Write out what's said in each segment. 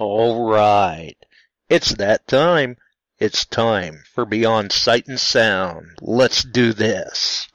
All right. It's that time. It's time for Beyond Sight and Sound. Let's do this.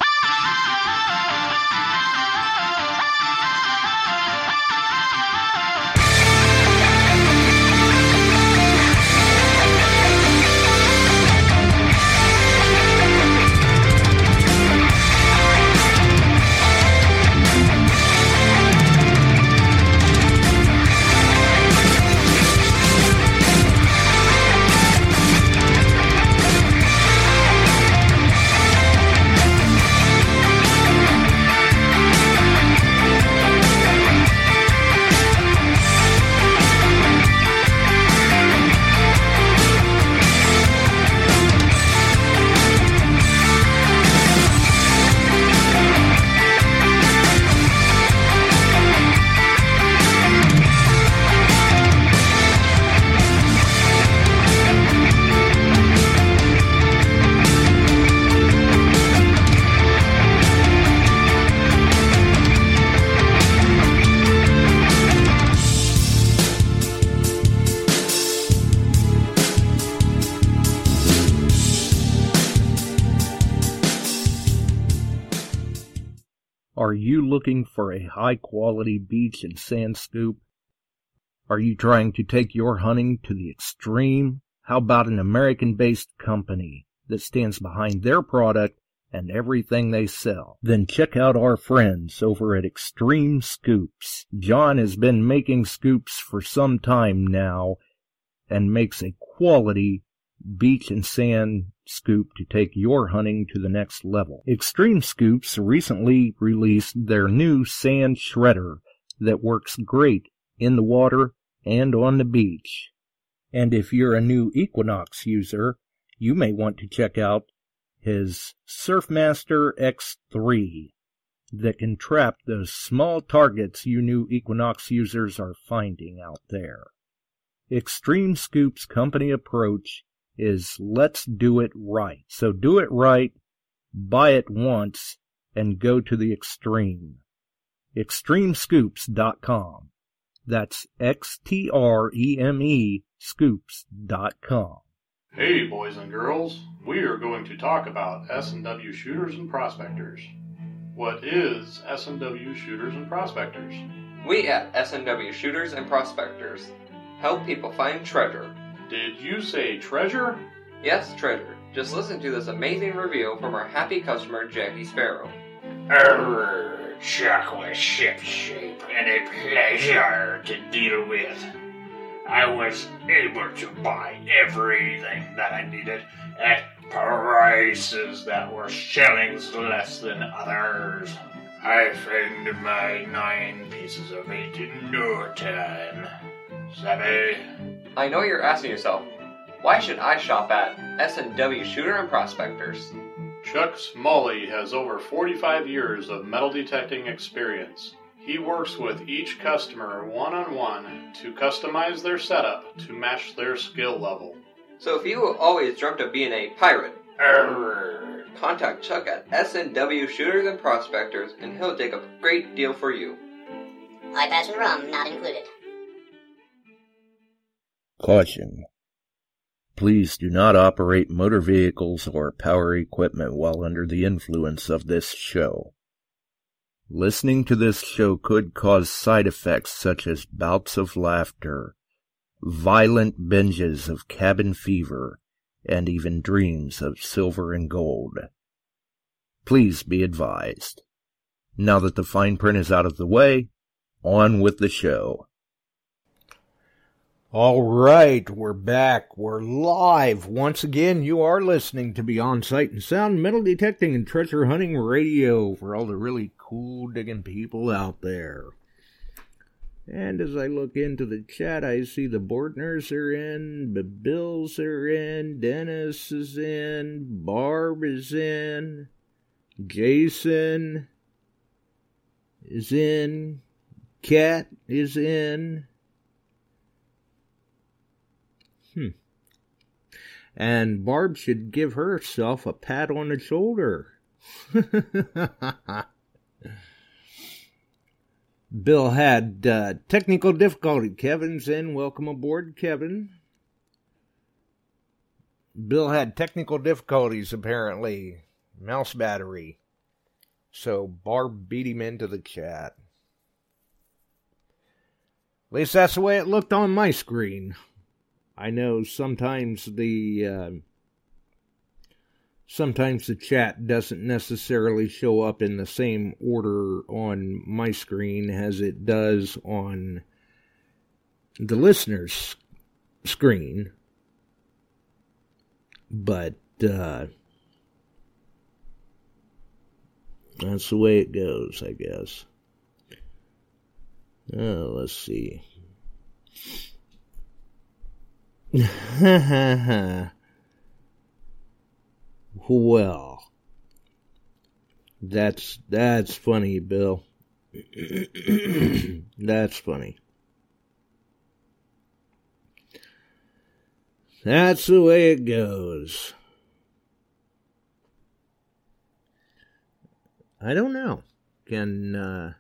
Are you looking for a high quality beach and sand scoop? Are you trying to take your hunting to the extreme? How about an American based company that stands behind their product and everything they sell? Then check out our friends over at Extreme Scoops. John has been making scoops for some time now and makes a quality beach and sand scoop to take your hunting to the next level. Extreme Scoops recently released their new sand shredder that works great in the water and on the beach. And if you're a new Equinox user, you may want to check out his Surfmaster X3 that can trap those small targets you new Equinox users are finding out there. Extreme Scoop's company approach is let's do it right. So do it right, buy it once, and go to the extreme. Extremescoops.com. That's X-T-R-E-M-E scoops.com. Hey, boys and girls. We are going to talk about S&W shooters and prospectors. What is S&W shooters and prospectors? We at S&W Shooters and Prospectors help people find treasure. Did you say treasure? Yes, treasure. Just listen to this amazing review from our happy customer, Jackie Sparrow. Err, Chuck was shipshape and a pleasure to deal with. I was able to buy everything that I needed at prices that were shillings less than others. I found my nine pieces of eight in no time. Savvy? I know you're asking yourself, why should I shop at S&W Shooter and Prospectors? Chuck Smalley has over 45 years of metal detecting experience. He works with each customer one on one to customize their setup to match their skill level. So if you always dreamt of being a pirate, Err. contact Chuck at S&W Shooters and Prospectors and he'll take a great deal for you. Eye patch and rum not included. Caution. Please do not operate motor vehicles or power equipment while under the influence of this show. Listening to this show could cause side effects such as bouts of laughter, violent binges of cabin fever, and even dreams of silver and gold. Please be advised. Now that the fine print is out of the way, on with the show. All right, we're back. We're live. Once again, you are listening to Beyond Sight and Sound Metal Detecting and Treasure Hunting Radio for all the really cool digging people out there. And as I look into the chat, I see the Bortners are in, the Bills are in, Dennis is in, Barb is in, Jason is in, Cat is in. And Barb should give herself a pat on the shoulder. Bill had uh, technical difficulty. Kevin's in. Welcome aboard, Kevin. Bill had technical difficulties, apparently. Mouse battery. So Barb beat him into the chat. At least that's the way it looked on my screen. I know sometimes the uh, sometimes the chat doesn't necessarily show up in the same order on my screen as it does on the listener's screen. But uh, that's the way it goes, I guess. Oh, let's see. well, that's that's funny, Bill. that's funny. That's the way it goes. I don't know. Can uh,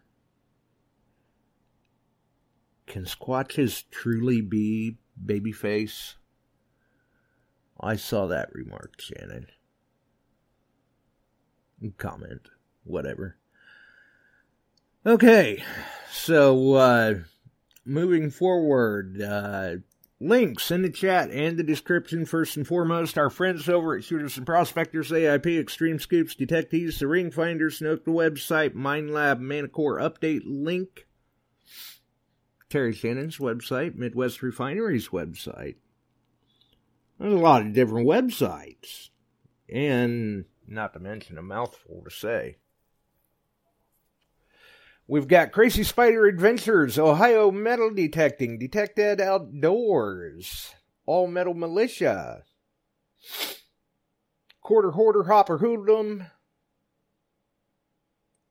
can Squatches truly be babyface? I saw that remark, Shannon. Comment, whatever. Okay, so uh, moving forward, uh, links in the chat and the description. First and foremost, our friends over at Shooters and Prospectors, AIP, Extreme Scoops, Detectees, the Ring Finders, Snook, the website, Mind Lab, Manticore update link, Terry Shannon's website, Midwest Refineries website. There's a lot of different websites, and not to mention a mouthful to say. We've got Crazy Spider Adventures, Ohio Metal Detecting, DetectEd Outdoors, All Metal Militia, Quarter Hoarder Hopper Hoodlum,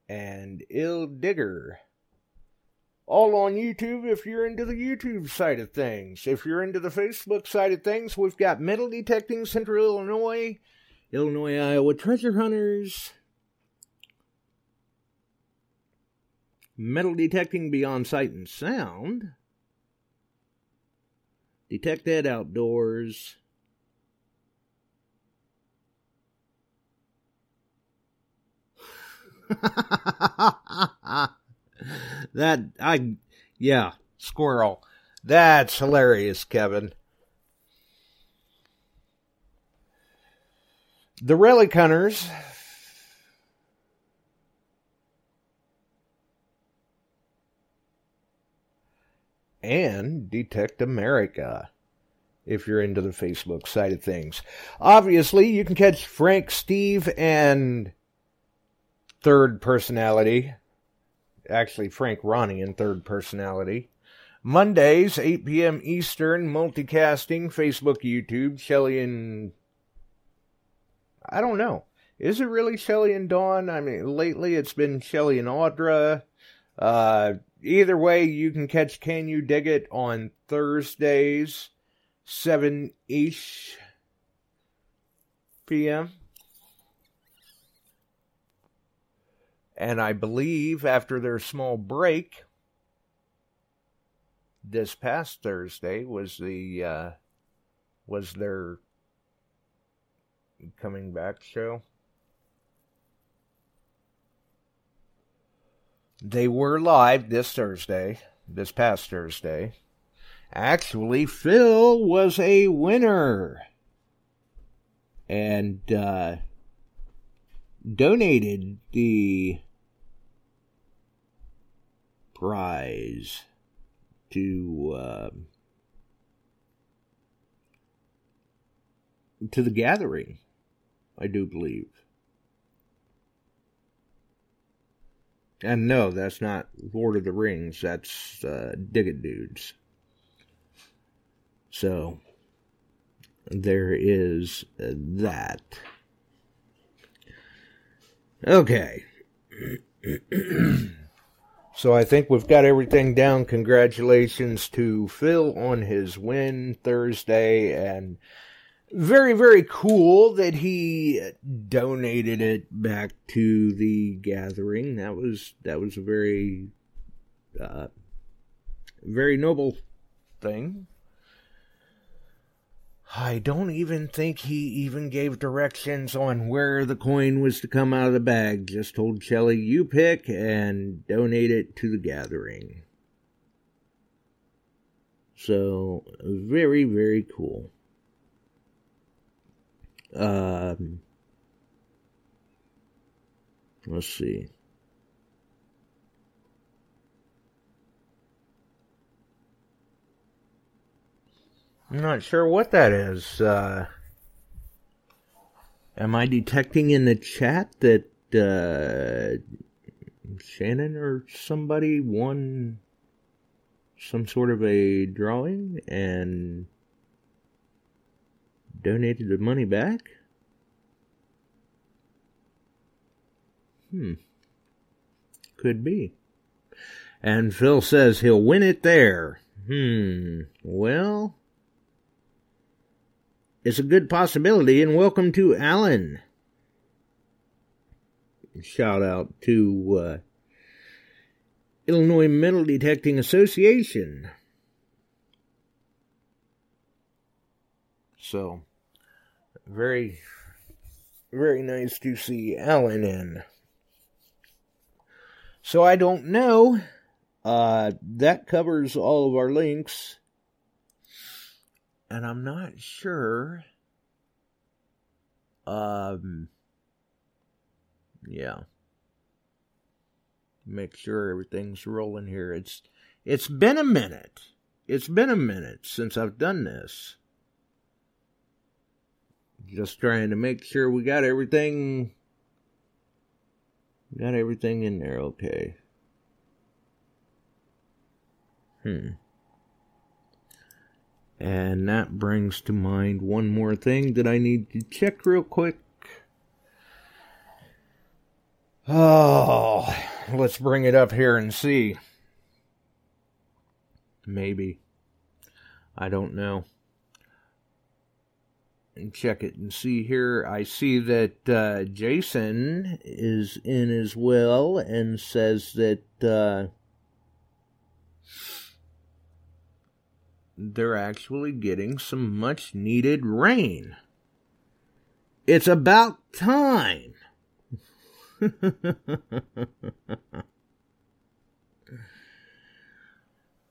and Ill Digger. All on YouTube if you're into the YouTube side of things. If you're into the Facebook side of things, we've got Metal Detecting Central Illinois, Illinois Iowa Treasure Hunters, Metal Detecting Beyond Sight and Sound, DetectEd Outdoors, that I yeah, squirrel. That's hilarious, Kevin. The Relic Hunters and Detect America if you're into the Facebook side of things. Obviously, you can catch Frank, Steve, and third personality. Actually, Frank Ronnie in third personality. Mondays, 8 p.m. Eastern, multicasting, Facebook, YouTube, Shelly and. I don't know. Is it really Shelly and Dawn? I mean, lately it's been Shelly and Audra. Uh, either way, you can catch Can You Dig It on Thursdays, 7 ish p.m. And I believe after their small break, this past Thursday was the uh, was their coming back show. They were live this Thursday, this past Thursday. Actually, Phil was a winner and uh, donated the prize to uh, to the gathering. I do believe. And no, that's not Lord of the Rings. That's uh, Dig It Dudes. So there is that. Okay. so I think we've got everything down. Congratulations to Phil on his win Thursday and very very cool that he donated it back to the gathering that was that was a very uh, very noble thing. I don't even think he even gave directions on where the coin was to come out of the bag. Just told Shelly, you pick and donate it to the gathering. So, very, very cool. Um, let's see. I'm not sure what that is. Uh, am I detecting in the chat that uh, Shannon or somebody won some sort of a drawing and donated the money back? Hmm. Could be. And Phil says he'll win it there. Hmm. Well, it's a good possibility, and welcome to Alan. Shout out to uh, Illinois Metal Detecting Association. So, very, very nice to see Alan in. So I don't know. Uh, that covers all of our links and I'm not sure. Um, yeah. Make sure everything's rolling here. It's it's been a minute. It's been a minute since I've done this. Just trying to make sure we got everything got everything in there okay. Hmm. And that brings to mind one more thing that I need to check real quick. Oh, let's bring it up here and see. Maybe. I don't know. And check it and see here. I see that uh, Jason is in as well and says that. Uh, they're actually getting some much needed rain. It's about time.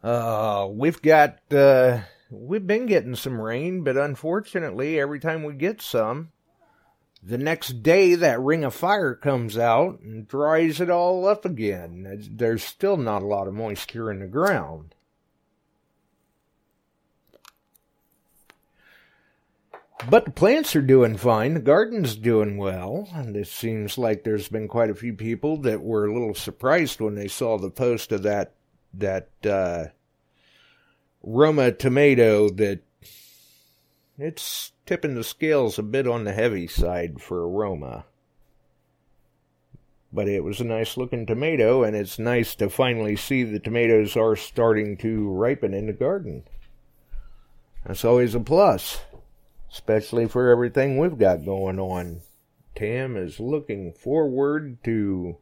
uh, we've got, uh, we've been getting some rain, but unfortunately, every time we get some, the next day that ring of fire comes out and dries it all up again. There's still not a lot of moisture in the ground. But the plants are doing fine. The garden's doing well. And it seems like there's been quite a few people that were a little surprised when they saw the post of that that uh, Roma tomato that it's tipping the scales a bit on the heavy side for Roma. But it was a nice looking tomato, and it's nice to finally see the tomatoes are starting to ripen in the garden. That's always a plus especially for everything we've got going on. Tam is looking forward to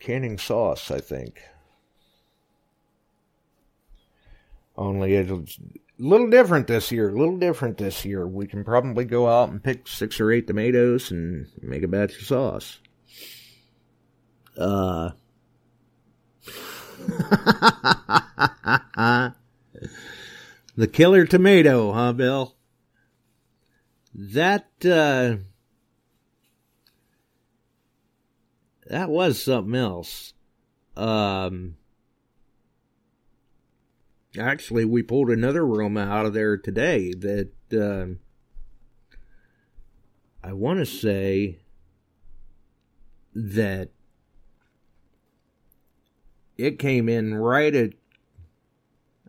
canning sauce, I think. Only it's a little different this year, a little different this year. We can probably go out and pick six or eight tomatoes and make a batch of sauce. Uh. The killer tomato, huh, Bill? That, uh, that was something else. Um, actually, we pulled another Roma out of there today that, uh, I want to say that it came in right at,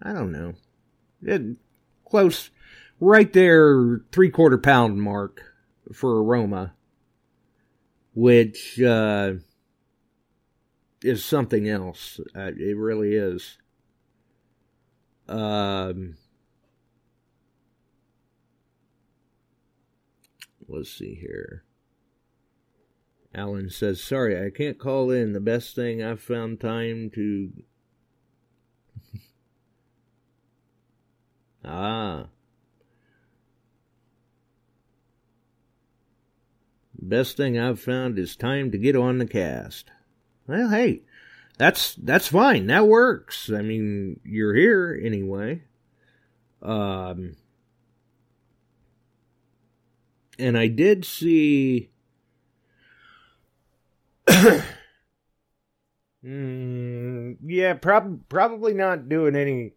I don't know, it, close, right there, three quarter pound mark for aroma, which uh, is something else. Uh, it really is. Um, let's see here. Alan says, Sorry, I can't call in. The best thing I've found time to. Ah. Best thing I've found is time to get on the cast. Well, hey, that's that's fine. That works. I mean, you're here anyway. Um, and I did see. mm, yeah, prob- probably not doing any.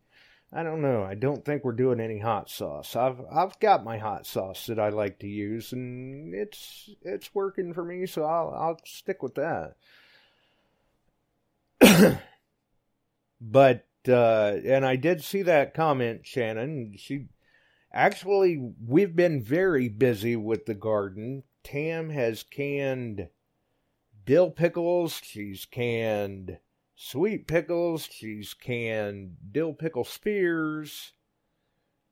I don't know. I don't think we're doing any hot sauce. I've I've got my hot sauce that I like to use, and it's it's working for me. So I'll I'll stick with that. but uh, and I did see that comment, Shannon. She actually we've been very busy with the garden. Tam has canned dill pickles. She's canned sweet pickles. She's canned dill pickle spears.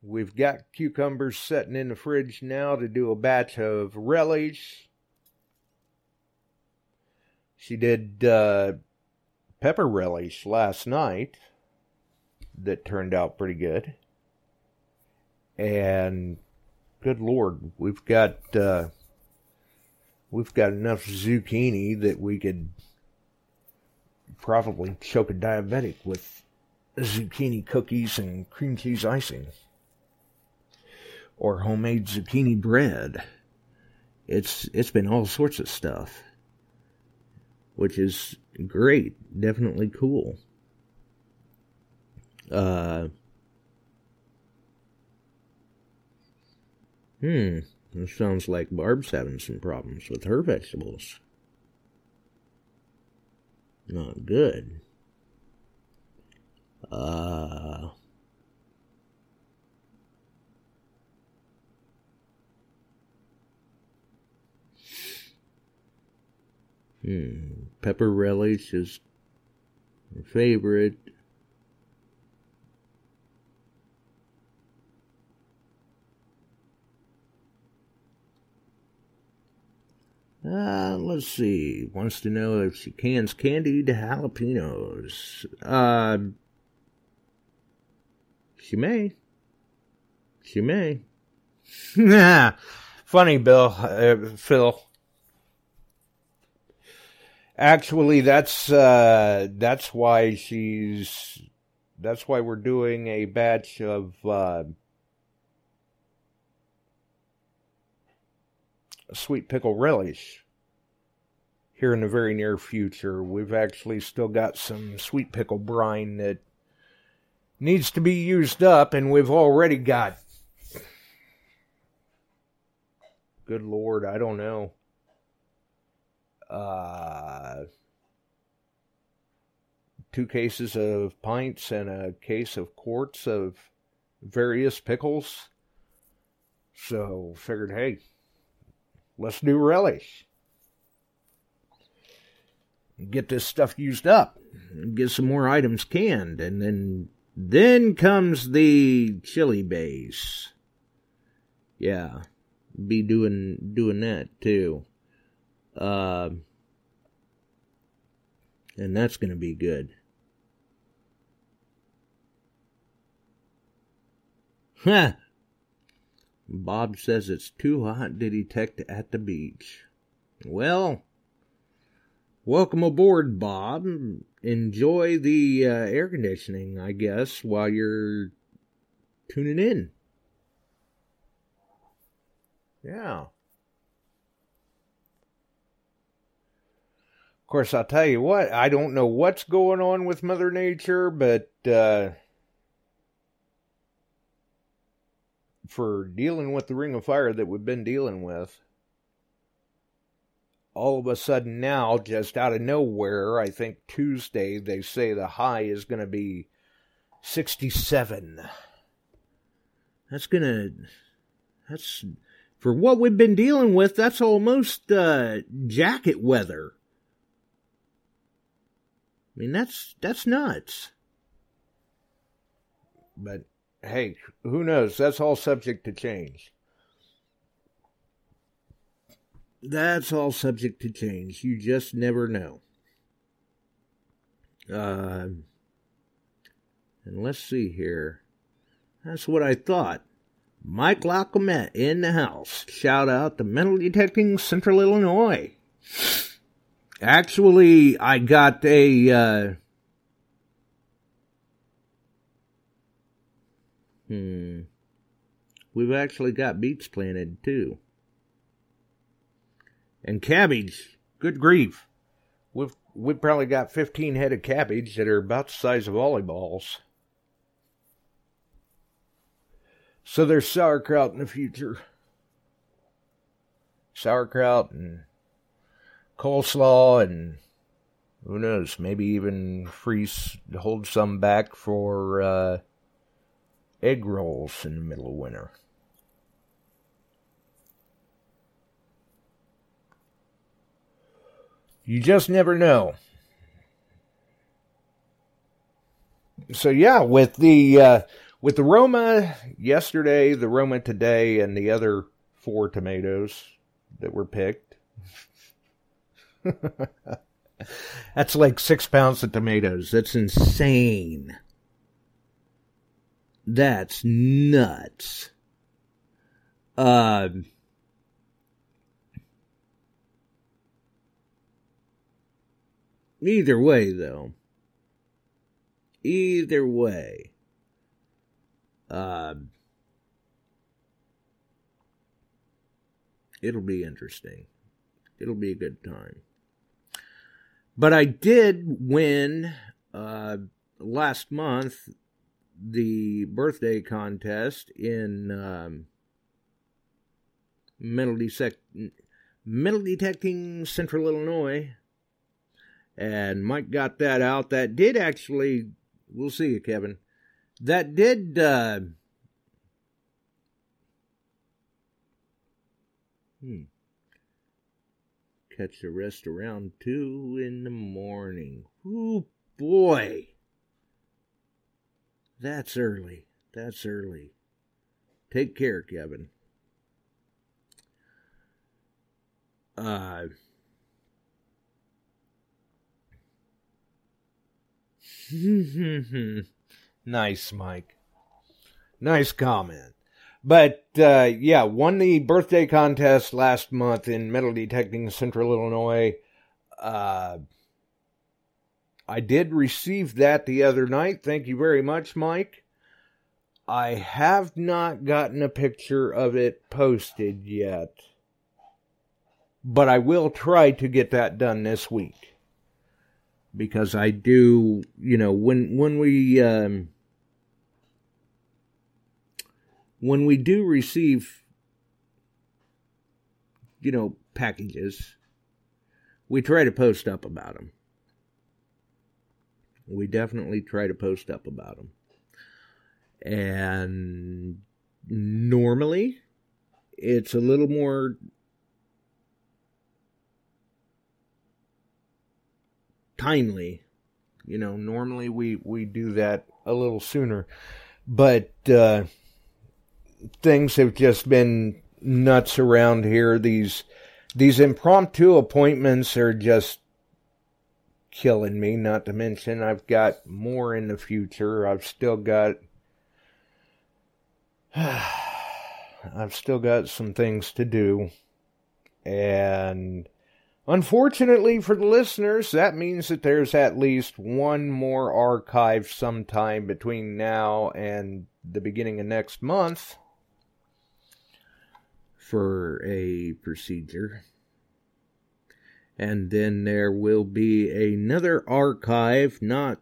We've got cucumbers sitting in the fridge now to do a batch of relish. She did uh, pepper relish last night that turned out pretty good. And good lord, we've got uh, we've got enough zucchini that we could probably choke a diabetic with zucchini cookies and cream cheese icing or homemade zucchini bread. It's it's been all sorts of stuff, which is great, definitely cool. Uh, hmm, it sounds like Barb's having some problems with her vegetables. Not good. Uh, hmm, pepper relish is favorite. Uh, let's see. Wants to know if she cans candied jalapenos. Uh, she may. She may. Funny, Bill. Uh, Phil. Actually, that's uh, that's why she's. That's why we're doing a batch of. Sweet pickle relish here in the very near future. We've actually still got some sweet pickle brine that needs to be used up, and we've already got. Good Lord, I don't know. Uh, two cases of pints and a case of quarts of various pickles. So figured, hey, Let's do relish. Get this stuff used up. Get some more items canned. And then then comes the chili base. Yeah. Be doing doing that too. Uh and that's gonna be good. Huh. Bob says it's too hot to detect at the beach. Well, welcome aboard, Bob. Enjoy the uh, air conditioning, I guess, while you're tuning in. Yeah. Of course, I'll tell you what, I don't know what's going on with Mother Nature, but uh, for dealing with the ring of fire that we've been dealing with, all of a sudden now, just out of nowhere, I think Tuesday, they say the high is going to be 67. That's going to, that's, for what we've been dealing with, that's almost uh, jacket weather. I mean, that's, that's nuts. But hey, who knows? That's all subject to change. that's all subject to change. You just never know. Uh, and let's see here. That's what I thought. Mike Lacomette in the house. Shout out to Metal Detecting Central Illinois. Actually, I got a, uh, hmm. We've actually got beets planted too. And cabbage. Good grief. We've, we've probably got 15 head of cabbage that are about the size of volleyballs. So there's sauerkraut in the future. Sauerkraut and coleslaw and who knows, maybe even freeze, hold some back for uh, egg rolls in the middle of winter. You just never know. So yeah, with the uh, with the Roma yesterday, the Roma today, and the other four tomatoes that were picked. That's like six pounds of tomatoes. That's insane. That's nuts. Uh, either way, though, either way, uh, it'll be interesting. It'll be a good time. But I did win uh, last month the birthday contest in um, metal, detect- metal detecting Central Illinois, and Mike got that out. That did actually. We'll see you, Kevin. That did. Uh, hmm. Catch the rest around two in the morning. Oh boy. That's early. That's early. Take care, Kevin. Uh, nice, Mike. Nice comment. But uh, yeah, won the birthday contest last month in metal detecting Central Illinois. Uh, I did receive that the other night. Thank you very much, Mike. I have not gotten a picture of it posted yet, but I will try to get that done this week because I do, you know, when when we um, when we do receive, you know, packages, we try to post up about them we definitely try to post up about them. And normally, it's a little more timely. You know, normally we, we do that a little sooner. But uh, things have just been nuts around here. These these impromptu appointments are just killing me. Not to mention, I've got more in the future. I've still got. I've still got some things to do. And unfortunately for the listeners, that means that there's at least one more archive sometime between now and the beginning of next month for a procedure and then there will be another archive not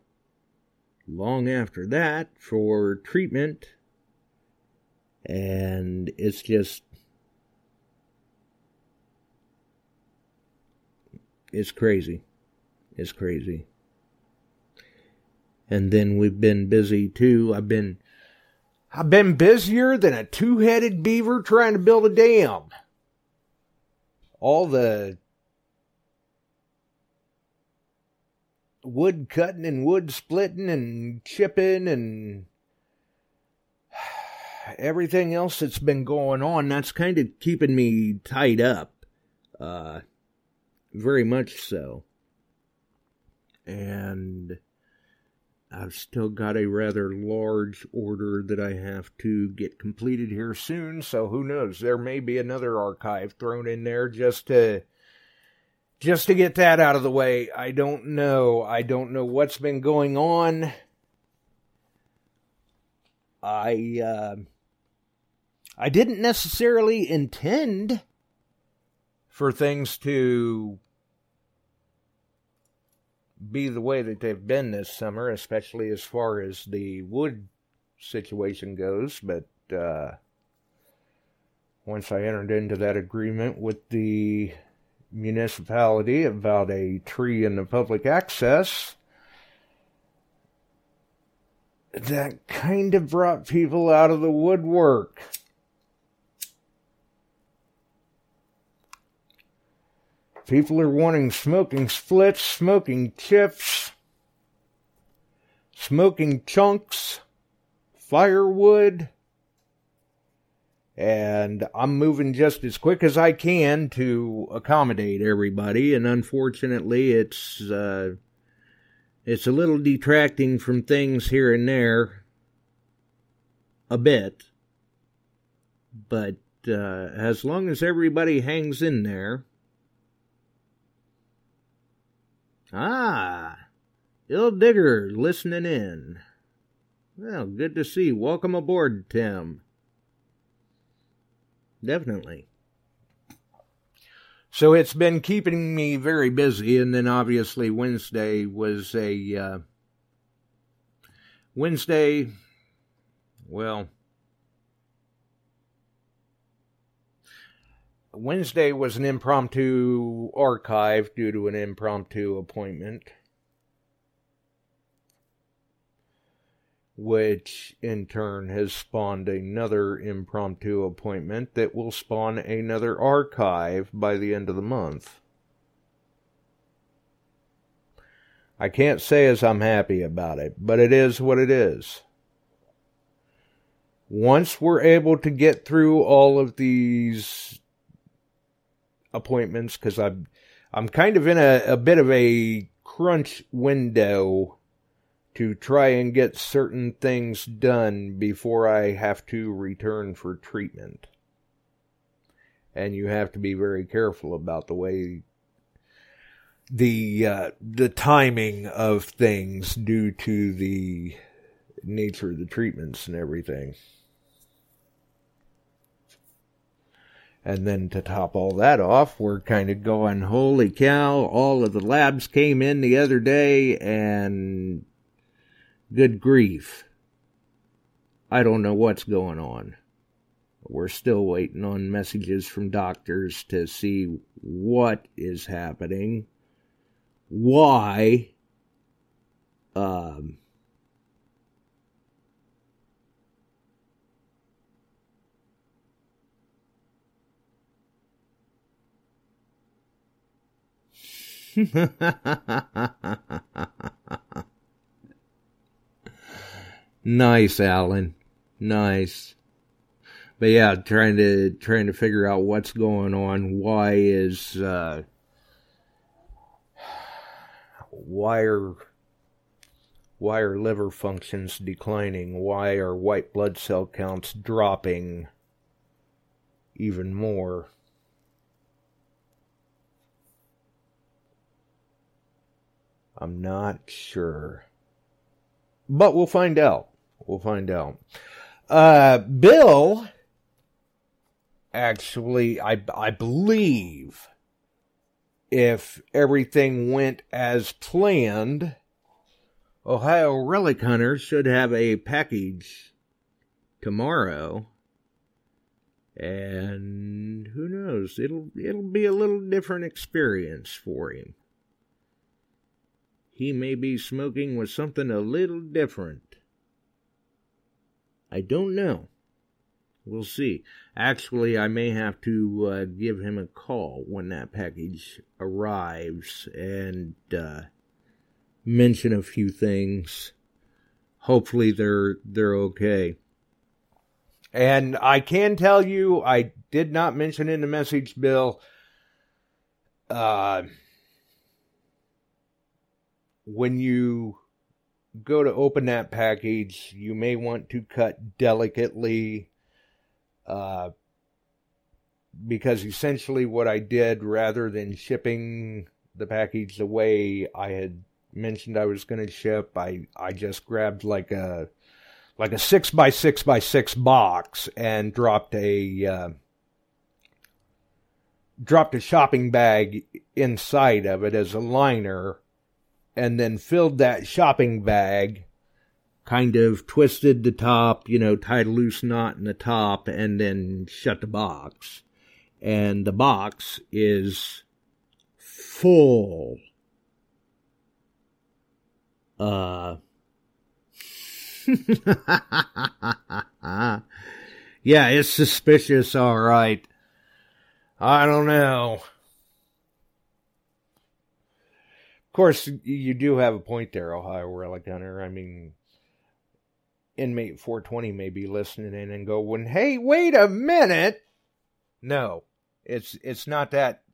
long after that for treatment. And it's just. It's crazy. It's crazy. And then we've been busy too. I've been. I've been busier than a two headed beaver trying to build a dam. All the wood cutting and wood splitting and chipping and everything else that's been going on that's kind of keeping me tied up Uh, very much so. And I've still got a rather large order that I have to get completed here soon, so who knows? There may be another archive thrown in there just to just to get that out of the way. I don't know. I don't know what's been going on. I uh, I didn't necessarily intend for things to be the way that they've been this summer, especially as far as the wood situation goes. But uh, once I entered into that agreement with the municipality about a tree in the public access, that kind of brought people out of the woodwork. People are wanting smoking splits, smoking chips, smoking chunks, firewood, and I'm moving just as quick as I can to accommodate everybody. And unfortunately, it's uh, it's a little detracting from things here and there, a bit. But uh, as long as everybody hangs in there, Ah, Ill Digger listening in. Well, good to see. Welcome aboard, Tim. Definitely. So it's been keeping me very busy, and then obviously Wednesday was a uh, Wednesday. Well, Wednesday was an impromptu archive due to an impromptu appointment, which in turn has spawned another impromptu appointment that will spawn another archive by the end of the month. I can't say as I'm happy about it, but it is what it is. Once we're able to get through all of these appointments because I'm I'm kind of in a, a bit of a crunch window to try and get certain things done before I have to return for treatment. And you have to be very careful about the way the uh, the timing of things due to the nature of the treatments and everything. And then to top all that off, we're kind of going, holy cow, all of the labs came in the other day and good grief. I don't know what's going on. We're still waiting on messages from doctors to see what is happening, why, um, nice, Alan. Nice. But yeah, trying to trying to figure out what's going on. Why is uh, why are why are liver functions declining? Why are white blood cell counts dropping even more? I'm not sure. But we'll find out. We'll find out. Uh, Bill, actually, I, I believe if everything went as planned, Ohio Relic Hunter should have a package tomorrow. And who knows, it'll it'll be a little different experience for him he may be smoking with something a little different. I don't know. We'll see. Actually, I may have to uh, give him a call when that package arrives and uh, mention a few things. Hopefully, they're they're okay. And I can tell you, I did not mention in the message, Bill. uh, when you go to open that package, you may want to cut delicately. Uh, because essentially what I did, rather than shipping the package the way I had mentioned I was going to ship, I I just grabbed like a like a six by six by six box and dropped a uh, dropped a shopping bag inside of it as a liner, and then filled that shopping bag. Kind of twisted the top, you know, tied a loose knot in the top, and then shut the box and the box is full. Uh, yeah, it's suspicious, all right. I don't know. Of course, you do have a point there, Ohio Relic Hunter. I mean, inmate 420 may be listening in and go, "When hey, wait a minute." No, it's it's not that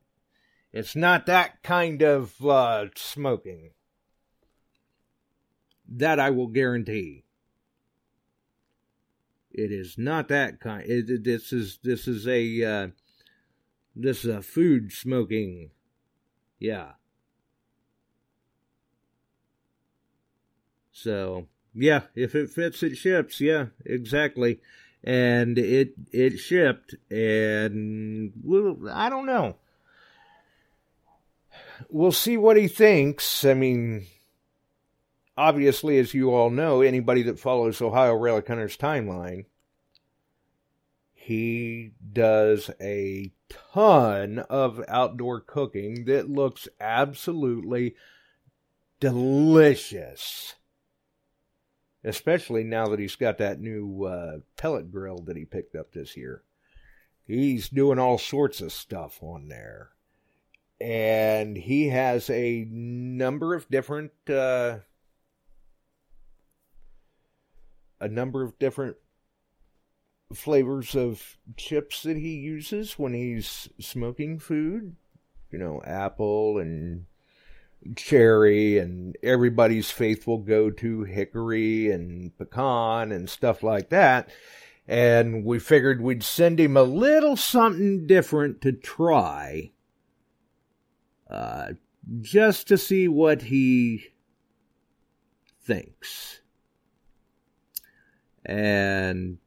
it's not that kind of uh, smoking. That I will guarantee. It is not that kind. It, this is this is a uh, this is a food smoking. Yeah. So yeah, if it fits, it ships. Yeah, exactly and it it shipped and well, I don't know. We'll see what he thinks. I mean, obviously, as you all know, anybody that follows Ohio Relic Hunters timeline, he does a ton of outdoor cooking that looks absolutely delicious especially now that he's got that new uh, pellet grill that he picked up this year. He's doing all sorts of stuff on there. And he has a number of different uh, a number of different flavors of chips that he uses when he's smoking food. You know, apple and cherry and everybody's faithful go to hickory and pecan and stuff like that. And we figured we'd send him a little something different to try. Uh, just to see what he thinks. And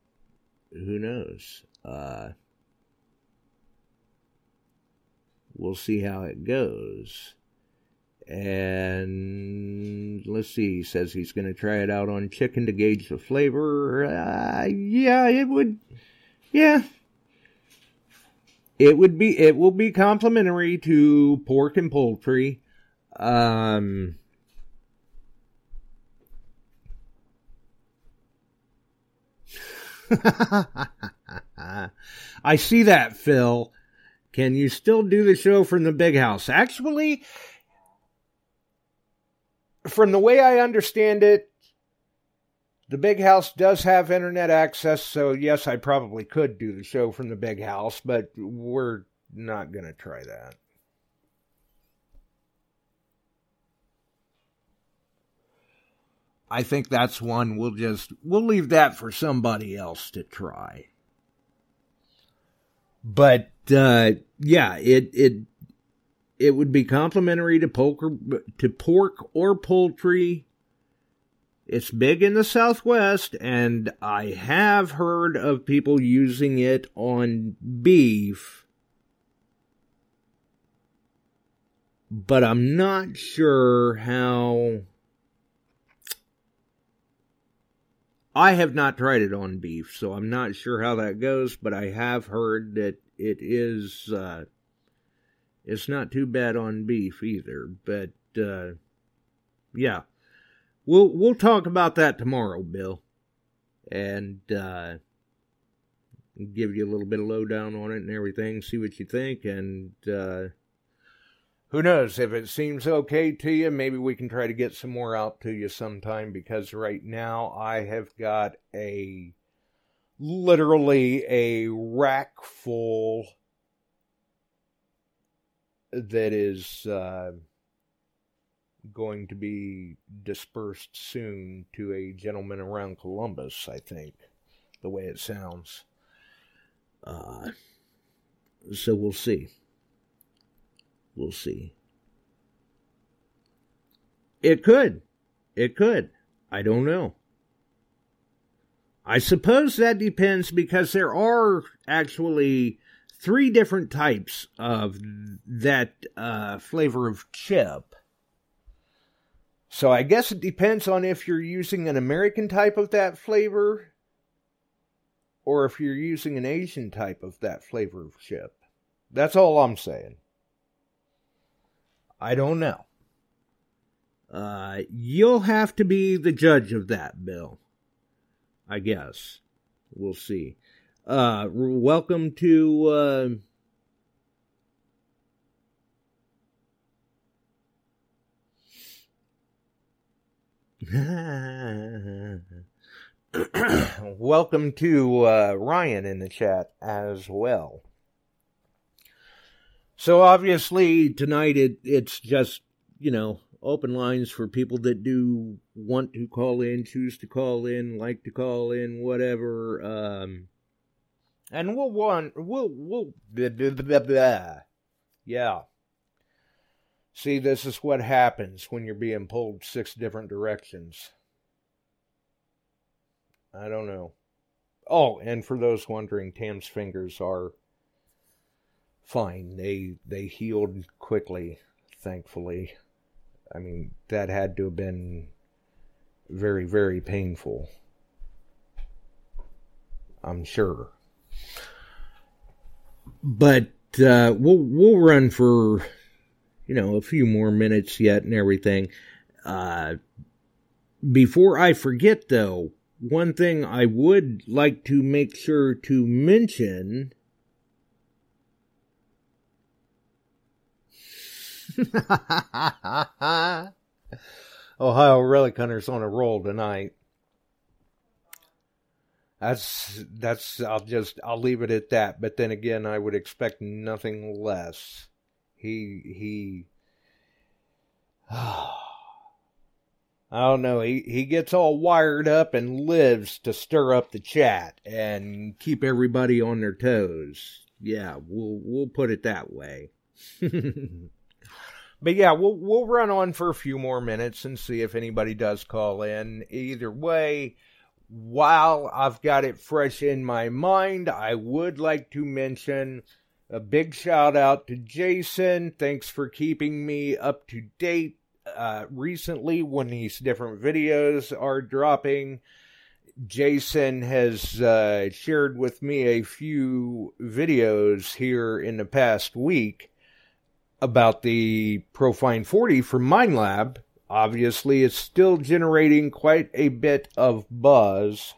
who knows? Uh, we'll see how it goes. And let's see, he says he's going to try it out on chicken to gauge the flavor. Uh, yeah, it would. Yeah. It would be, it will be complimentary to pork and poultry. Um, I see that, Phil. Can you still do the show from the big house? Actually, from the way I understand it, the big house does have internet access, so yes, I probably could do the show from the big house, but we're not going to try that. I think that's one we'll just we'll leave that for somebody else to try. But uh, yeah, it it it would be complimentary to poker to pork or poultry. It's big in the Southwest, and I have heard of people using it on beef, but I'm not sure how. I have not tried it on beef, so I'm not sure how that goes, but I have heard that it is uh, it's not too bad on beef either, but uh, yeah, we'll we'll talk about that tomorrow, Bill, and uh, give you a little bit of lowdown on it and everything. See what you think, and uh, who knows if it seems okay to you, maybe we can try to get some more out to you sometime. Because right now I have got a literally a rack full that is uh, going to be dispersed soon to a gentleman around Columbus, I think, the way it sounds. Uh, so we'll see. We'll see. It could. It could. I don't know. I suppose that depends because there are actually three different types of that uh, flavor of chip. So I guess it depends on if you're using an American type of that flavor or if you're using an Asian type of that flavor of chip. That's all I'm saying. I don't know. Uh, you'll have to be the judge of that, Bill. I guess. We'll see. Uh, welcome to, uh, welcome to uh, Ryan in the chat as well. So obviously tonight it it's just you know open lines for people that do want to call in, choose to call in, like to call in, whatever. Um, and we'll want we'll we'll blah, blah, blah. yeah. See, this is what happens when you're being pulled six different directions. I don't know. Oh, and for those wondering, Tam's fingers are fine. They they healed quickly, thankfully. I mean, that had to have been very, very painful. I'm sure. But uh, we'll we'll run for you know a few more minutes yet and everything. Uh, before I forget, though, one thing I would like to make sure to mention Ohio Relic Hunters on a roll tonight. That's that's I'll just I'll leave it at that. But then again, I would expect nothing less. He he I don't know. He he gets all wired up and lives to stir up the chat and keep everybody on their toes. Yeah, we'll we'll put it that way. but yeah, we'll we'll run on for a few more minutes and see if anybody does call in. Either way, while I've got it fresh in my mind, I would like to mention a big shout out to Jason. Thanks for keeping me up to date uh, recently when these different videos are dropping. Jason has uh, shared with me a few videos here in the past week about the Pro-Find 40 from Minelab. Obviously, it's still generating quite a bit of buzz.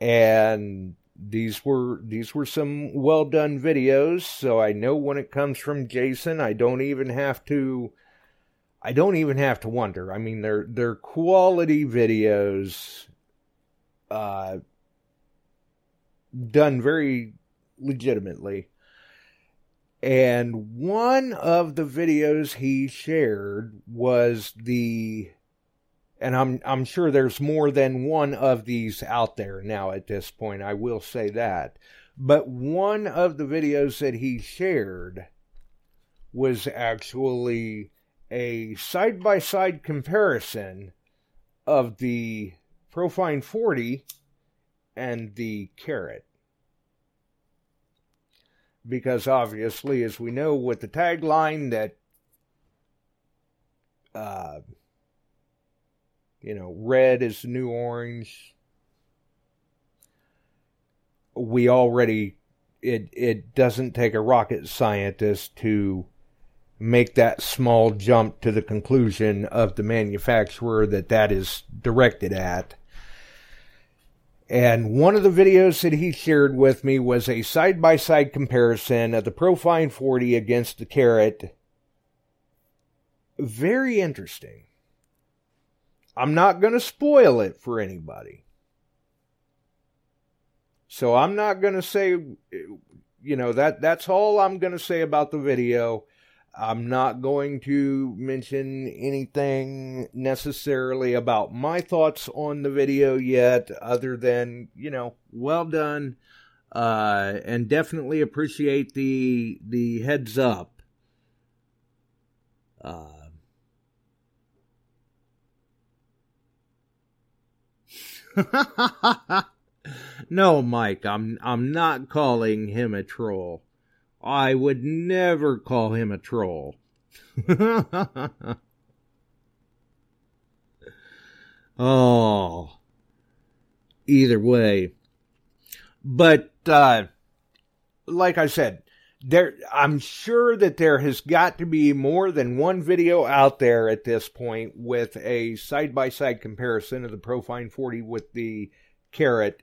And these were these were some well done videos, so I know when it comes from Jason, I don't even have to I don't even have to wonder. I mean, they're they're quality videos, uh, done very legitimately. And one of the videos he shared was the and I'm I'm sure there's more than one of these out there now at this point. I will say that. But one of the videos that he shared was actually a side by side comparison of the Pro-Find 40 and the Carrot because obviously, as we know with the tagline that, uh, you know, red is the new orange, we already, it, it doesn't take a rocket scientist to make that small jump to the conclusion of the manufacturer that that is directed at. And one of the videos that he shared with me was a side by side comparison of the Pro-Find 40 against the Carrot. Very interesting. I'm not going to spoil it for anybody. So I'm not going to say you know that that's all I'm going to say about the video. I'm not going to mention anything necessarily about my thoughts on the video yet, other than, you know, well done. Uh, and definitely appreciate the, the heads up. Uh, no, Mike, I'm, I'm not calling him a troll. I would never call him a troll. oh. Either way. But, uh, like I said, there, I'm sure that there has got to be more than one video out there at this point with a side by side comparison of the Pro-Find 40 with the Carrot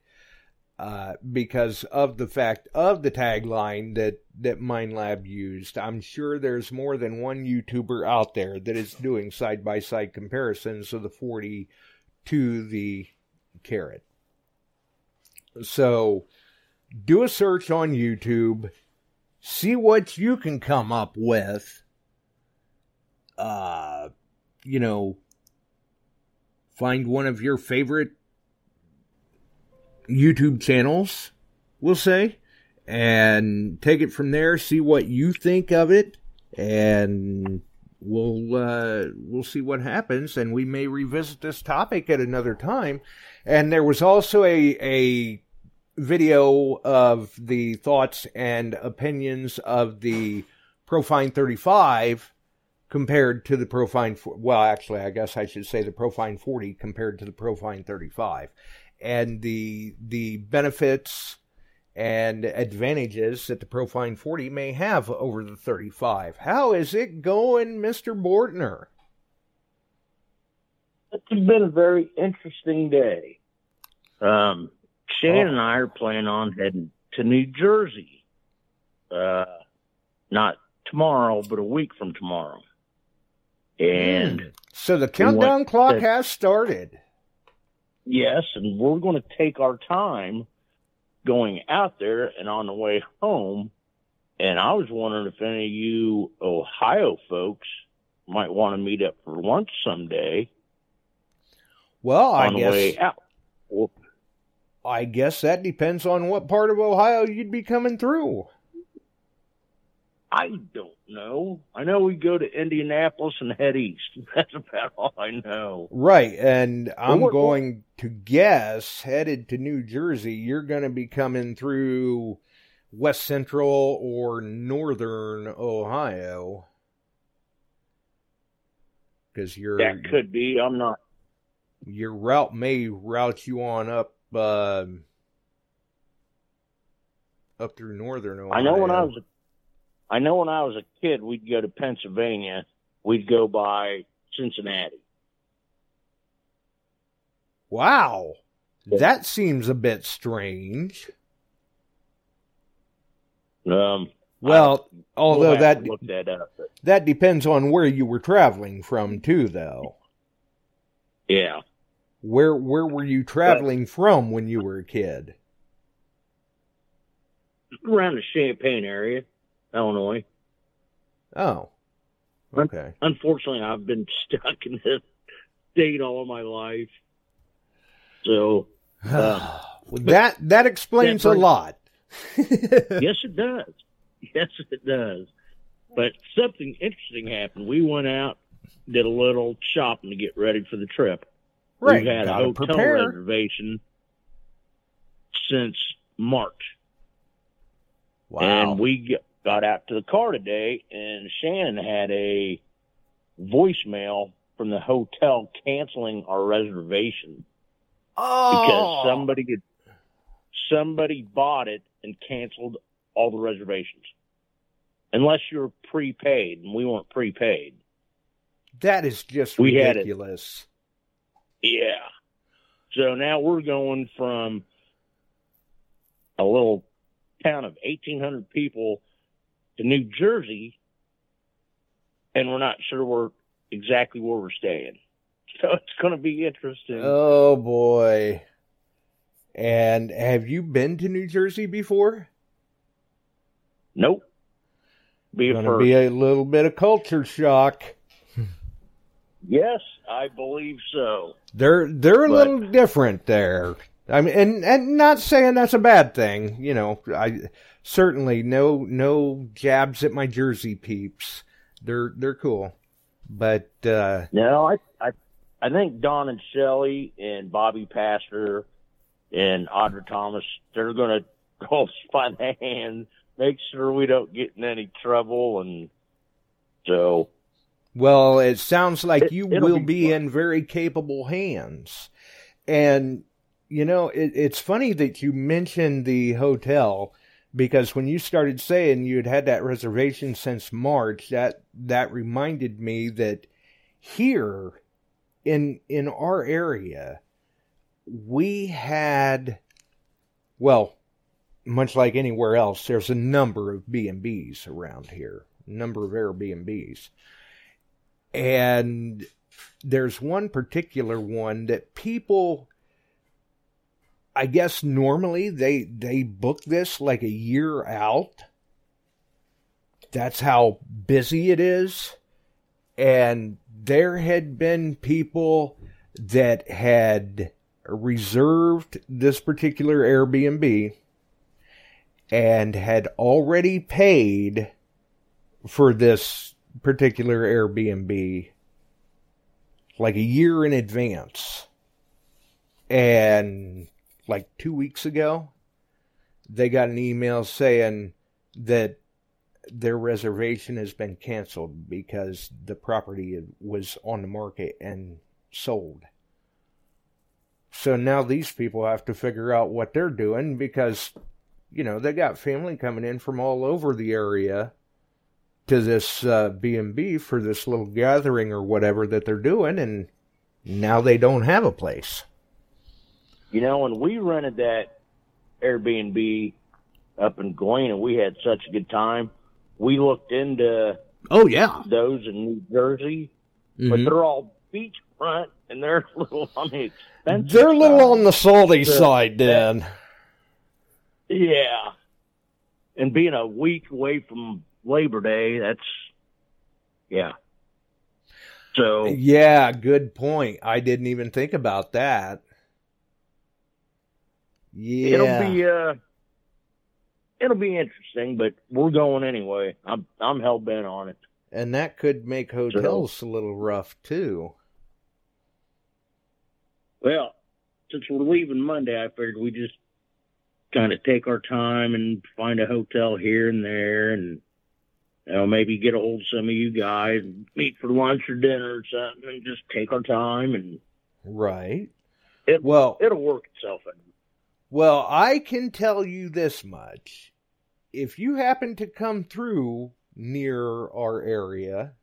uh, because of the fact of the tagline that that Minelab used. I'm sure there's more than one YouTuber out there that is doing side by side comparisons of the 40 to the carrot. So do a search on YouTube, see what you can come up with. Uh, you know, find one of your favorite YouTube channels, we'll say, and take it from there. See what you think of it, and we'll uh, we'll see what happens, and we may revisit this topic at another time. And there was also a a video of the thoughts and opinions of the Pro-Find 35 compared to the Pro-Find. Well, actually, I guess I should say the Pro-Find 40 compared to the Pro-Find 35 and the the benefits and advantages that the Pro-Find 40 may have over the 35. How is it going, Mr. Bortner? It's been a very interesting day. Um, Shane oh. and I are planning on heading to New Jersey. Uh, not tomorrow, but a week from tomorrow. And mm. so the countdown clock to, has started. Yes, and we're going to take our time going out there and on the way home. And I was wondering if any of you Ohio folks might want to meet up for lunch someday. Well, I guess. Well, I guess that depends on what part of Ohio you'd be coming through. I don't know. I know we go to Indianapolis and head east. That's about all I know. Right, and I'm well, going to guess headed to New Jersey, you're going to be coming through west central or northern Ohio. Because you're that could be. I'm not. Your route may route you on up uh, up through northern Ohio. I know when I was a I know when I was a kid, we'd go to Pennsylvania. We'd go by Cincinnati. Wow. That seems a bit strange. Um, well, I, although we'll that that, up, but... that depends on where you were traveling from too, though. Yeah. Where where were you traveling but, from when you were a kid? Around the Champaign area. Illinois. Oh, okay. Unfortunately, I've been stuck in this state all of my life. So uh, that that explains that a lot. yes, it does. Yes, it does. But something interesting happened. We went out, did a little shopping to get ready for the trip. Right. We've had a hotel prepare. reservation since March. Wow. And we got out to the car today, and Shannon had a voicemail from the hotel canceling our reservation oh. because somebody had, somebody bought it and canceled all the reservations. Unless you're prepaid, and we weren't prepaid. That is just we ridiculous. Yeah. So now we're going from a little town of 1,800 people to New Jersey, and we're not sure where exactly where we're staying. So it's going to be interesting. Oh boy! And have you been to New Jersey before? Nope. Be a Gonna be a little bit of culture shock. yes, I believe so. They're they're a But- little different there. I mean, and and not saying that's a bad thing. You know, I certainly. No no jabs at my Jersey peeps. They're they're cool, but uh, No, I, I, I think Don and Shelley and Bobby Pastor and Audra Thomas, they're going to hold by the hand, make sure we don't get in any trouble, and so. Well, it sounds like It- you it'll be be in very capable hands. And you know, it, it's funny that you mentioned the hotel because when you started saying you'd had that reservation since March, that that reminded me that here in in our area we had well much like anywhere else there's a number of B&Bs around here number of Airbnbs and there's one particular one that people I guess normally they they book this like a year out. That's how busy it is. And there had been people that had reserved this particular Airbnb and had already paid for this particular Airbnb like a year in advance. And like two weeks ago, they got an email saying that their reservation has been canceled because the property was on the market and sold. So now these people have to figure out what they're doing because, you know, they got family coming in from all over the area to this uh, B&B for this little gathering or whatever that they're doing and now they don't have a place. You know, when we rented that Airbnb up in Galena, we had such a good time. We looked into Oh yeah. those in New Jersey, but mm-hmm. they're all beachfront and they're a little on the expensive. They're a little side. on the salty The- side then. Yeah. And being a week away from Labor Day, that's yeah. So Yeah, good point. I didn't even think about that. Yeah. it'll be uh it'll be interesting, but we're going anyway. I'm I'm hell bent on it. and that could make hotels a little rough too. Well, since we're leaving Monday, I figured we just kind of take our time and find a hotel here and there, and you know maybe get a hold of some of you guys, and meet for lunch or dinner or something, and just take our time, and Right. It- well, it'll work itself out. Well, I can tell you this much. If you happen to come through near our area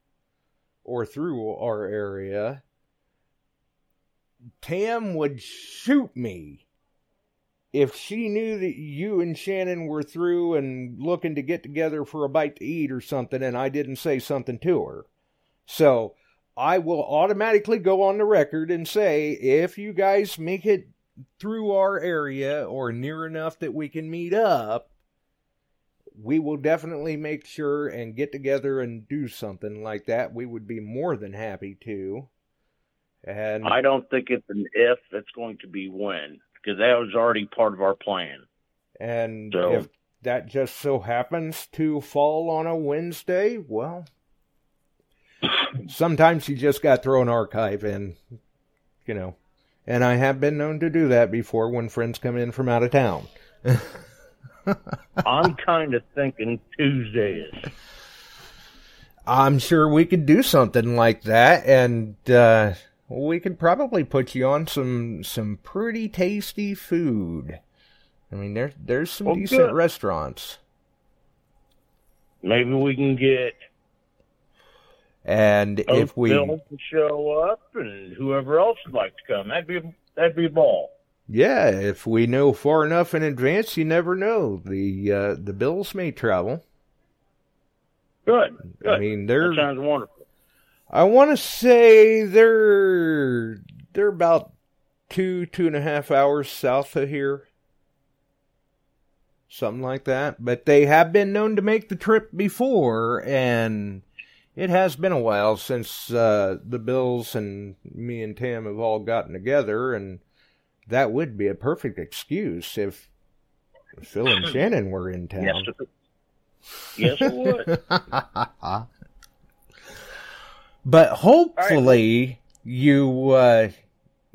or through our area, Tam would shoot me if she knew that you and Shannon were through and looking to get together for a bite to eat or something and I didn't say something to her. So, I will automatically go on the record and say if you guys make it through our area or near enough that we can meet up, we will definitely make sure and get together and do something like that. We would be more than happy to. And I don't think it's an if; it's going to be when, because that was already part of our plan. and So- if that just so happens to fall on a Wednesday, well, sometimes you just got to throw an archive in, you know. And I have been known to do that before when friends come in from out of town. I'm kind of thinking Tuesdays. I'm sure we could do something like that, and uh, we could probably put you on some some pretty tasty food. I mean, there's there's some Well, decent good. restaurants, Maybe we can get and if we Bill to show up and whoever else would like to come. That'd be that'd be a ball. yeah, if we know far enough in advance, you never know. The uh, the bills may travel. Good. Good. I mean, they're that sounds wonderful. I want to say they're they're about two two and a half hours south of here. something like that. But they have been known to make the trip before, and it has been a while since uh, the Bills and me and Tam have all gotten together, and that would be a perfect excuse if Phil and Shannon were in town. Yes, it- yes, it would. but hopefully you uh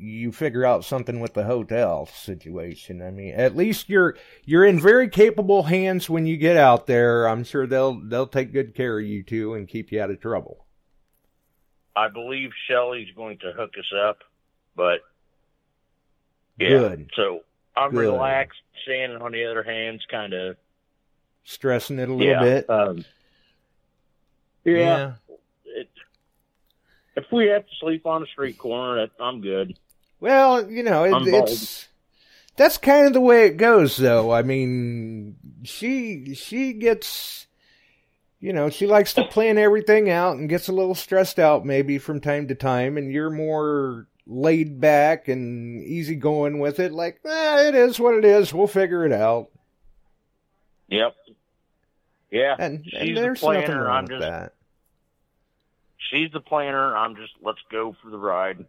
you figure out something with the hotel situation. I mean, at least you're you're in very capable hands when you get out there. I'm sure they'll they'll take good care of you too and keep you out of trouble. I believe Shelley's going to hook us up, but yeah. Good. So I'm Good. relaxed. Shannon, on the other hand's kind of Stressing it a little yeah. bit. Um, yeah. It, if we have to sleep on a street corner, that, I'm good. Well, you know, it, it's that's kind of the way it goes, though. I mean, she she gets, you know, she likes to plan everything out and gets a little stressed out maybe from time to time, and you're more laid back and easygoing with it. Like, eh, it is what it is. We'll figure it out. Yep. Yeah. And, She's and the there's nothing planner, wrong I'm with just- that. She's the planner. I'm just let's go for the ride.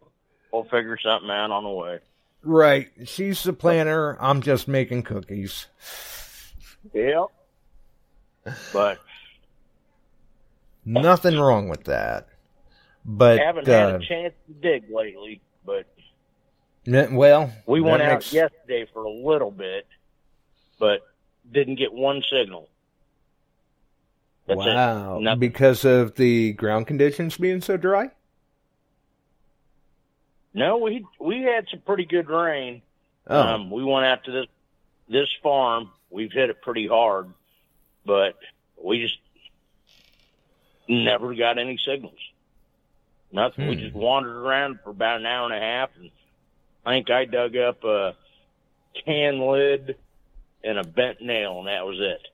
We'll figure something out on the way. Right. She's the planner. I'm just making cookies. Yep. But Nothing wrong with that. But haven't uh, had a chance to dig lately. But n- well, we went out makes- yesterday for a little bit, but didn't get one signal. That's wow, because of the ground conditions being so dry. No, we we had some pretty good rain. Oh, Um, we went out to this this farm. We've hit it pretty hard, but we just never got any signals. Nothing. We Hmm. just wandered around for about an hour and a half, and I think I dug up a can lid and a bent nail, and that was it.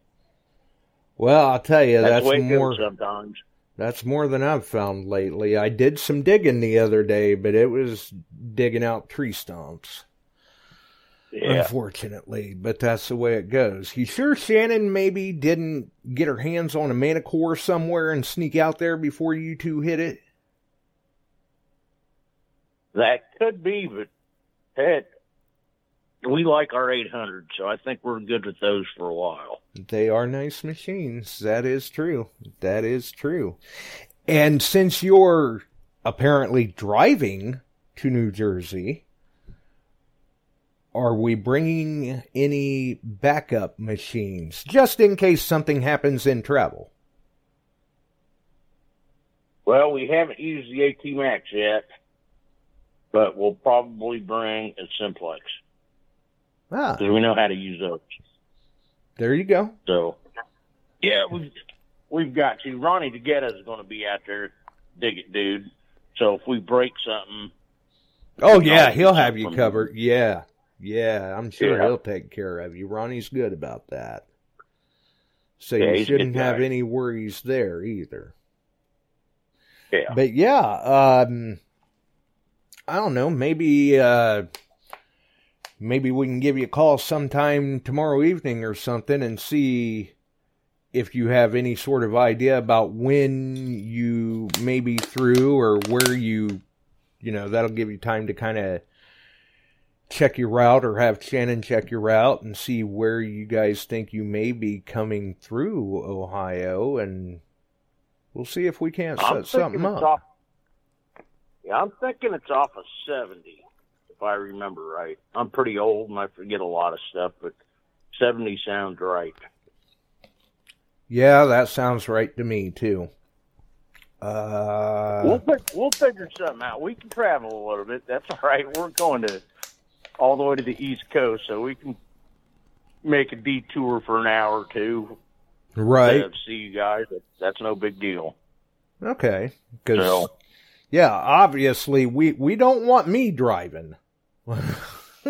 well, I'll tell you, That's, that's, more. sometimes. That's more than I've found lately. I did some digging the other day, but it was digging out tree stumps. Yeah. Unfortunately, but that's the way it goes. You sure Shannon maybe didn't get her hands on a Manticore somewhere and sneak out there before you two hit it? That could be, but heck, we like our 800, so I think we're good with those for a while. They are nice machines. That is true. That is true. And since you're apparently driving to New Jersey, are we bringing any backup machines just in case something happens in travel? Well, we haven't used the AT Max yet, but we'll probably bring a Simplex Ah, because we know how to use those. there you go. So, yeah, we've we've got to. Ronnie DeGetta is going to be out there, dig it, dude. So if we break something, Oh yeah, he'll have you covered. Yeah. Yeah, I'm sure Yeah. he'll take care of you. Ronnie's good about that. So Yeah, you he's a good shouldn't have any worries there either. yeah, But yeah, um I don't know, maybe uh maybe we can give you a call sometime tomorrow evening or something and see if you have any sort of idea about when you may be through or where you you know, that'll give you time to kind of check your route or have Shannon check your route and see where you guys think you may be coming through Ohio and we'll see if we can't I'm set something up. off. Yeah, I'm thinking it's off of seventy, if I remember right. I'm pretty old and I forget a lot of stuff, but seventy sounds right. Yeah, that sounds right to me too. Uh, we'll fi- we'll figure something out. We can travel a little bit. That's all right. We're going to all the way to the East Coast, so we can make a detour for an hour or two right. to see you guys. That's no big deal. Okay. Because So yeah, obviously we we don't want me driving.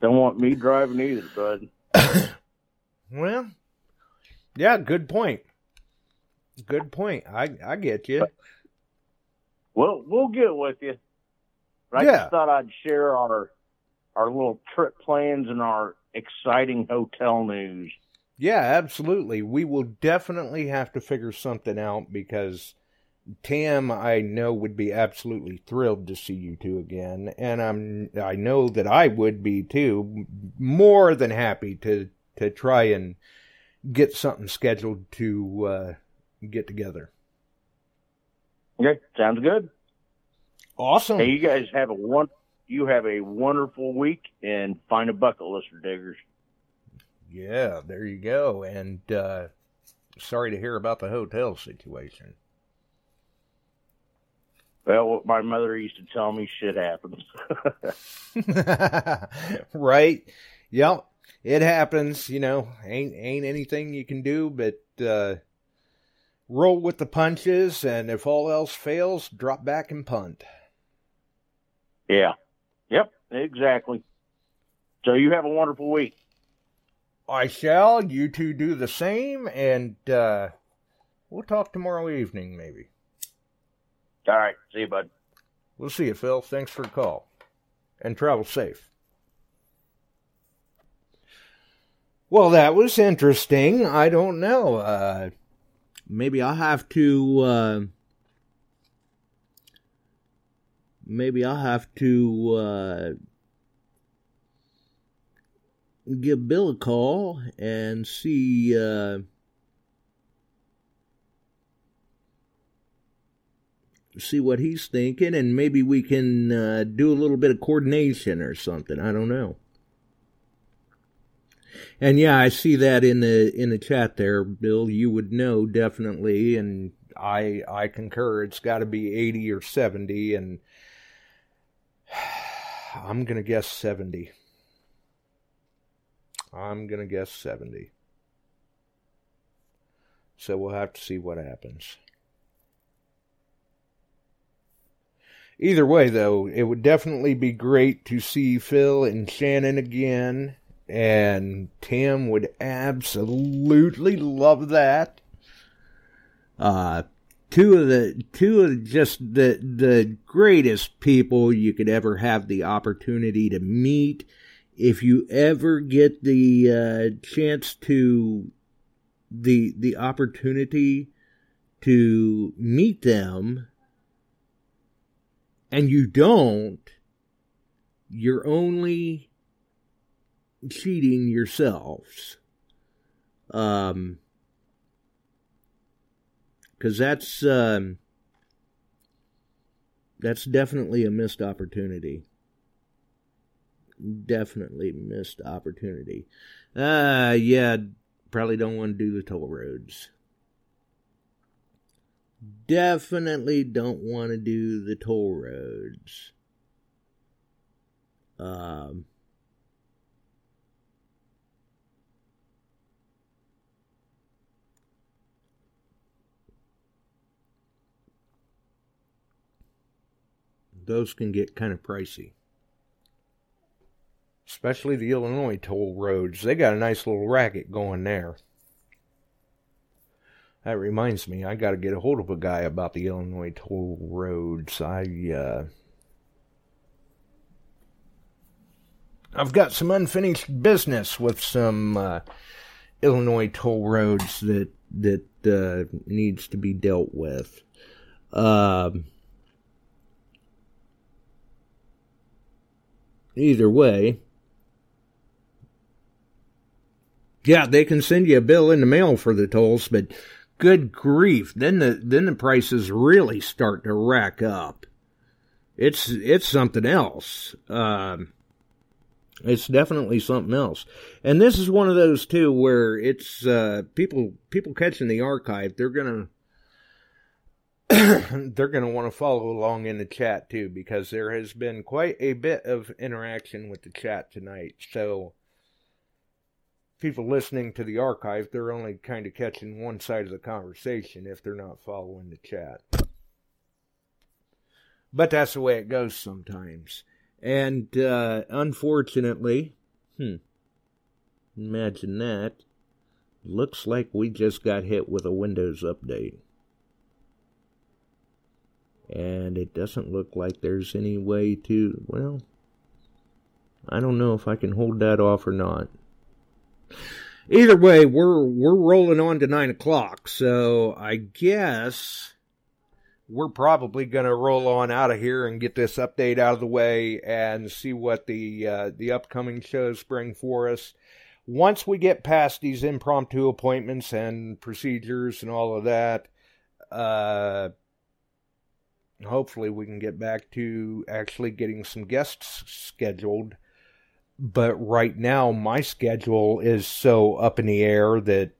don't want me driving either, bud. well, yeah, good point. Good point. I I get you. Well, we'll get with you. But I Yeah. just thought I'd share our our little trip plans and our exciting hotel news. Yeah, absolutely. We will definitely have to figure something out because Tam, I know, would be absolutely thrilled to see you two again, and I'm I know that I would be too. More than happy to to try and get something scheduled to uh, get together. Okay, sounds good. Awesome. Hey, you guys have a one. You have a wonderful week, and find a bucket list lister diggers. Yeah, there you go. And uh, sorry to hear about the hotel situation. Well, what my mother used to tell me, shit happens. right? Yep. It happens, you know, ain't ain't anything you can do but uh, roll with the punches and if all else fails, drop back and punt. yeah. Yep, exactly. So you have a wonderful week. I shall, you two do the same and uh, we'll talk tomorrow evening maybe. All right. See you, bud. We'll see you, Phil. Thanks for the call. And travel safe. Well, that was interesting. I don't know. Uh, maybe I'll have to. Uh, maybe I'll have to uh, give Bill a call and see. See what he's thinking, and maybe we can uh, do a little bit of coordination or something. I don't know. And yeah, I see that in the in the chat there, Bill. You would know definitely, and I I concur. It's got to be eighty or seventy, and I'm gonna guess seventy. I'm gonna guess seventy. So we'll have to see what happens. Either way, though, it would definitely be great to see Phil and Shannon again, and Tim would absolutely love that. Uh, two of the two of just the the greatest people you could ever have the opportunity to meet. If you ever get the uh, chance to the the opportunity to meet them and you don't, you're only cheating yourselves. Um, because that's um, that's definitely a missed opportunity. Definitely missed opportunity. Uh yeah, probably don't want to do the toll roads definitely don't want to do the toll roads. Um, those can get kind of pricey. Especially the Illinois toll roads. They got a nice little racket going there. That reminds me, I got to get a hold of a guy about the Illinois toll roads. I, uh, I've got some unfinished business with some uh, Illinois toll roads that that uh, needs to be dealt with. Um, either way, yeah, they can send you a bill in the mail for the tolls, but good grief, then the then the prices really start to rack up. It's it's something else. Um, it's definitely something else. And this is one of those too where it's uh, people people catching the archive. They're gonna they're gonna want to follow along in the chat too because there has been quite a bit of interaction with the chat tonight. So people listening to the archive, they're only kind of catching one side of the conversation if they're not following the chat. But that's the way it goes sometimes. And uh, unfortunately, hmm, imagine that. Looks like we just got hit with a Windows update. And it doesn't look like there's any way to, well, I don't know if I can hold that off or not. Either way, we're we're rolling on to nine o'clock, so I guess we're probably going to roll on out of here and get this update out of the way and see what the uh, the upcoming shows bring for us. Once we get past these impromptu appointments and procedures and all of that, uh, hopefully we can get back to actually getting some guests scheduled. But right now, my schedule is so up in the air that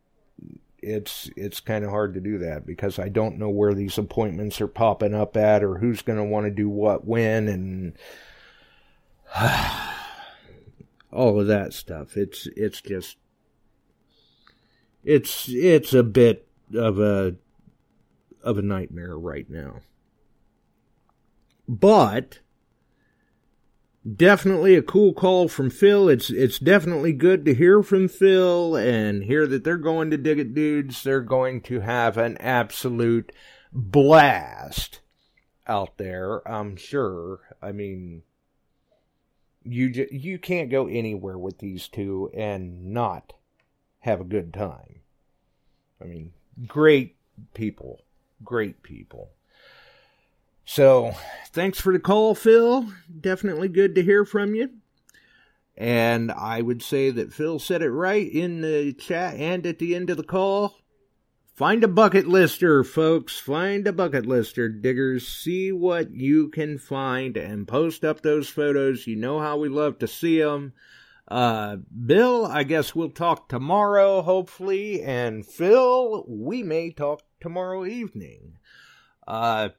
it's it's kind of hard to do that because I don't know where these appointments are popping up at or who's going to want to do what when and all of that stuff. It's it's just it's it's a bit of a of a nightmare right now. But definitely a cool call from Phil. It's it's definitely good to hear from Phil and hear that they're going to dig it dudes. They're going to have an absolute blast out there, I'm sure. I mean you ju- you can't go anywhere with these two and not have a good time. I mean, great people, great people. So, thanks for the call, Phil. Definitely good to hear from you. And I would say that Phil said it right in the chat and at the end of the call. Find a bucket lister, folks. Find a bucket lister, diggers. See what you can find and post up those photos. You know how we love to see them. Uh, Bill, I guess we'll talk tomorrow, hopefully. And Phil, we may talk tomorrow evening. Uh,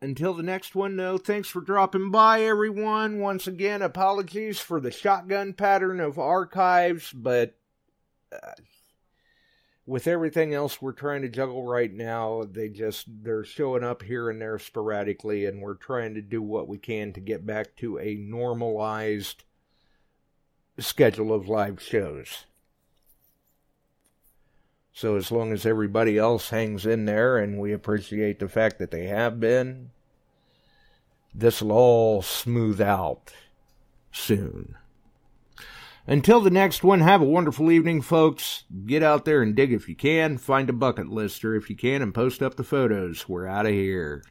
until the next one, though, thanks for dropping by, everyone. Once again, apologies for the shotgun pattern of archives, but uh, with everything else we're trying to juggle right now, they just they're showing up here and there sporadically, and we're trying to do what we can to get back to a normalized schedule of live shows. So as long as everybody else hangs in there and we appreciate the fact that they have been, this will all smooth out soon. Until the next one, have a wonderful evening, folks. Get out there and dig if you can. Find a bucket lister if you can and post up the photos. We're out of here.